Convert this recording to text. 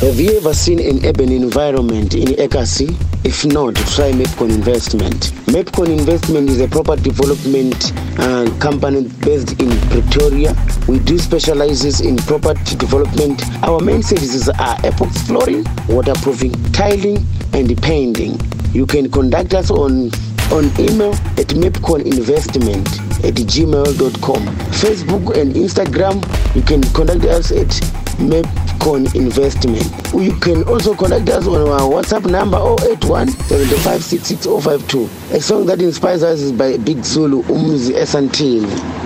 Have you ever seen an urban environment in Ekasi? If not, try Mapcon Investment. Mapcon Investment is a property development uh, company based in Pretoria. We do specializes in property development. Our main services are epoxy flooring, waterproofing, tiling, and painting. You can contact us on on email at mapconinvestment at gmail.com. Facebook and Instagram, you can contact us at Mapcon Investment. You can also contact us on our WhatsApp number 081 7566 052. A song that inspires us is by Big Zulu, Umuzi eSandton.